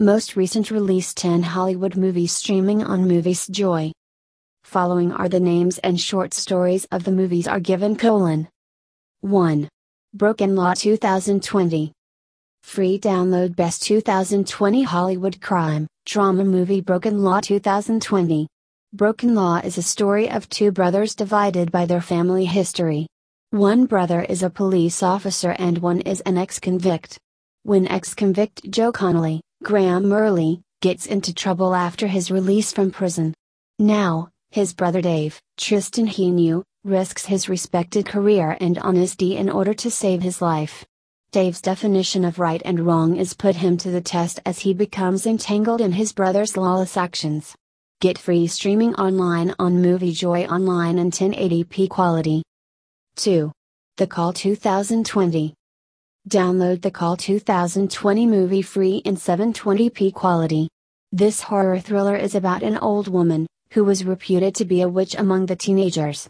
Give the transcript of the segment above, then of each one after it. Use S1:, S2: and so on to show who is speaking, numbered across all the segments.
S1: Most recent release 10 Hollywood movies streaming on Movies Joy. Following are the names and short stories of the movies are given colon. 1. Broken Law 2020. Free download Best 2020 Hollywood Crime, Drama Movie Broken Law 2020. Broken Law is a story of two brothers divided by their family history. One brother is a police officer and one is an ex convict. When ex convict Joe Connolly, Graham Earley, gets into trouble after his release from prison. Now, his brother Dave, Tristan Heanue, risks his respected career and honesty in order to save his life. Dave's definition of right and wrong is put him to the test as he becomes entangled in his brother's lawless actions. Get free streaming online on Movie Joy Online in 1080p quality. 2. The Call 2020. Download the Call 2020 movie free in 720p quality. This horror thriller is about an old woman, who was reputed to be a witch among the teenagers.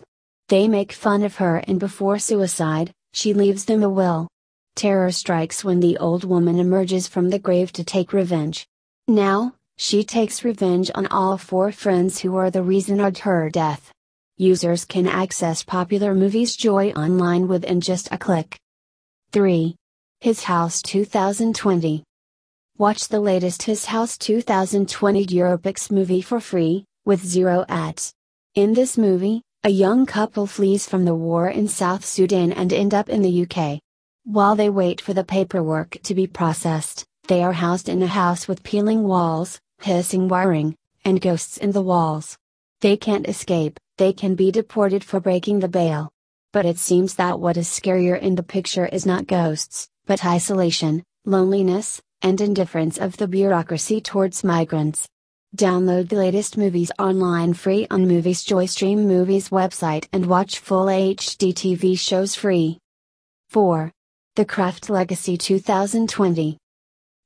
S1: They make fun of her and before suicide, she leaves them a will. Terror strikes when the old woman emerges from the grave to take revenge. Now, she takes revenge on all four friends who are the reason of her death. Users can access popular movies Joy online within just a click. 3. His House 2020. Watch the latest His House 2020 Europix movie for free, with zero ads. In this movie, a young couple flees from the war in South Sudan and end up in the UK. While they wait for the paperwork to be processed, they are housed in a house with peeling walls, hissing wiring, and ghosts in the walls. They can't escape, they can be deported for breaking the bail. But it seems that what is scarier in the picture is not ghosts, but isolation, loneliness, and indifference of the bureaucracy towards migrants. Download the latest movies online free on Movies Joy Stream Movies website and watch full HD TV shows free. 4. The Craft Legacy 2020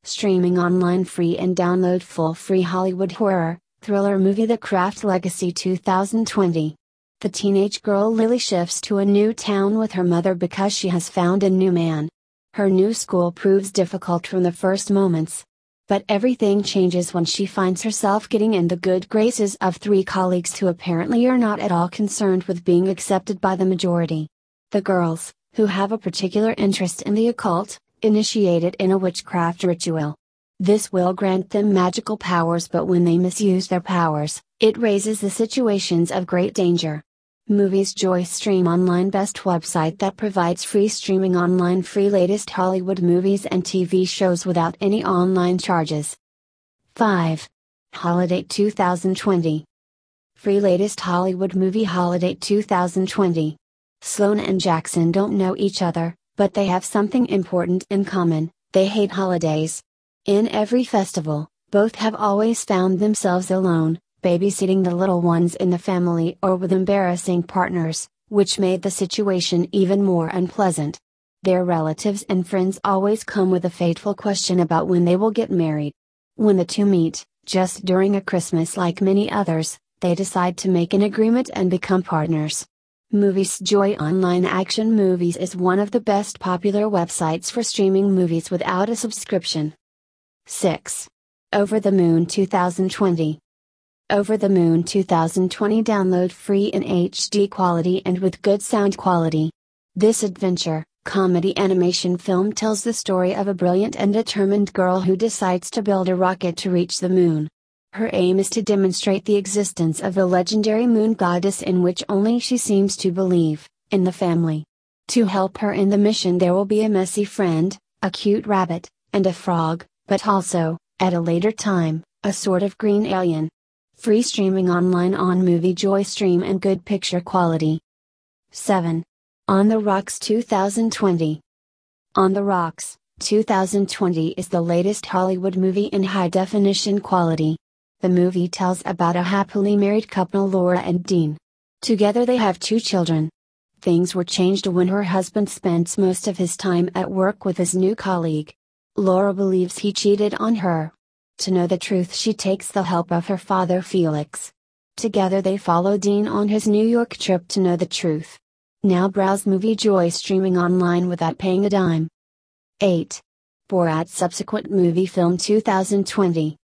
S1: Streaming online free and download full free Hollywood horror, thriller movie The Craft Legacy 2020. The teenage girl Lily shifts to a new town with her mother because she has found a new man. Her new school proves difficult from the first moments. But everything changes when she finds herself getting in the good graces of three colleagues who apparently are not at all concerned with being accepted by the majority. The girls, who have a particular interest in the occult, initiate it in a witchcraft ritual. This will grant them magical powers, but when they misuse their powers, it raises the situations of great danger. Movies Joy Stream Online Best website that provides free streaming online free latest Hollywood movies and TV shows without any online charges. 5. Holiday 2020. Free latest Hollywood movie Holiday 2020. Sloan and Jackson don't know each other, but they have something important in common they hate holidays. In every festival, both have always found themselves alone, babysitting the little ones in the family or with embarrassing partners, which made the situation even more unpleasant. Their relatives and friends always come with a fateful question about when they will get married. When the two meet, just during a Christmas like many others, they decide to make an agreement and become partners. Movies Joy Online Action Movies is one of the best popular websites for streaming movies without a subscription. 6. Over the Moon 2020. Over the Moon 2020 download free in HD quality and with good sound quality. This adventure, comedy animation film tells the story of a brilliant and determined girl who decides to build a rocket to reach the moon. Her aim is to demonstrate the existence of a legendary moon goddess in which only she seems to believe, in the family. To help her in the mission, there will be a messy friend, a cute rabbit, and a frog, but also, at a later time, a sort of green alien. Free streaming online on Movie Joy Stream and good picture quality. 7. On the Rocks 2020. On the Rocks, 2020 is the latest Hollywood movie in high definition quality. The movie tells about a happily married couple Laura and Dean. Together they have two children. Things were changed when her husband spends most of his time at work with his new colleague. Laura believes he cheated on her. To know the truth, she takes the help of her father Felix. Together they follow Dean on his New York trip to know the truth. Now browse Movie Joy streaming online without paying a dime. 8. Borat subsequent movie film 2020.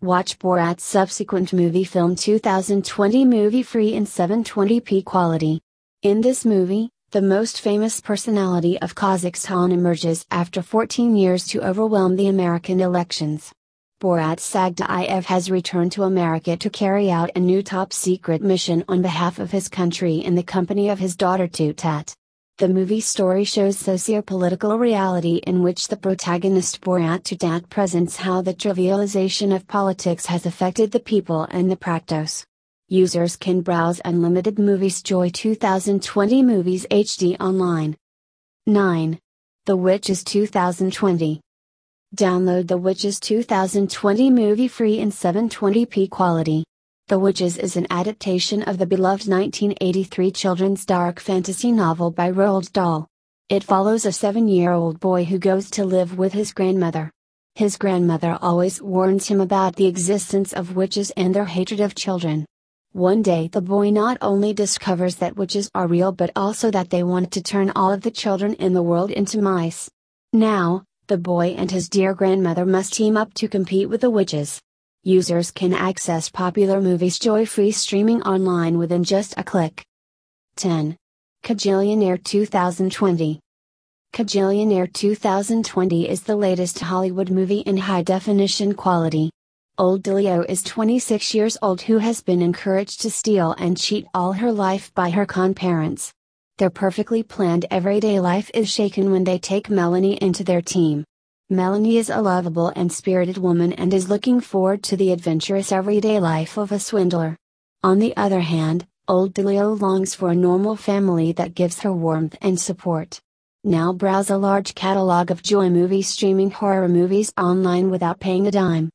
S1: Watch Borat's subsequent movie film 2020 movie free in 720p quality. In this movie, the most famous personality of Kazakhstan emerges after 14 years to overwhelm the American elections. Borat Sagdiyev has returned to America to carry out a new top secret mission on behalf of his country in the company of his daughter Tutar. The movie story shows socio-political reality in which the protagonist Borat Tutar presents how the trivialization of politics has affected the people and the practice. Users can browse unlimited Movies Joy 2020 Movies HD online. 9. The Witches 2020 Download The Witches 2020 movie free in 720p quality. The Witches is an adaptation of the beloved 1983 children's dark fantasy novel by Roald Dahl. It follows a seven year old boy who goes to live with his grandmother. His grandmother always warns him about the existence of witches and their hatred of children. One day the boy not only discovers that witches are real but also that they want to turn all of the children in the world into mice. Now, the boy and his dear grandmother must team up to compete with the witches. Users can access popular movies joy free streaming online within just a click. 10. Kajillionaire 2020 Kajillionaire 2020 is the latest Hollywood movie in high definition quality. Old Dolio is 26 years old who has been encouraged to steal and cheat all her life by her con parents. Their perfectly planned everyday life is shaken when they take Melanie into their team. Melanie is a lovable and spirited woman and is looking forward to the adventurous everyday life of a swindler. On the other hand, old Dolio longs for a normal family that gives her warmth and support. Now browse a large catalog of Joy Movie streaming horror movies online without paying a dime.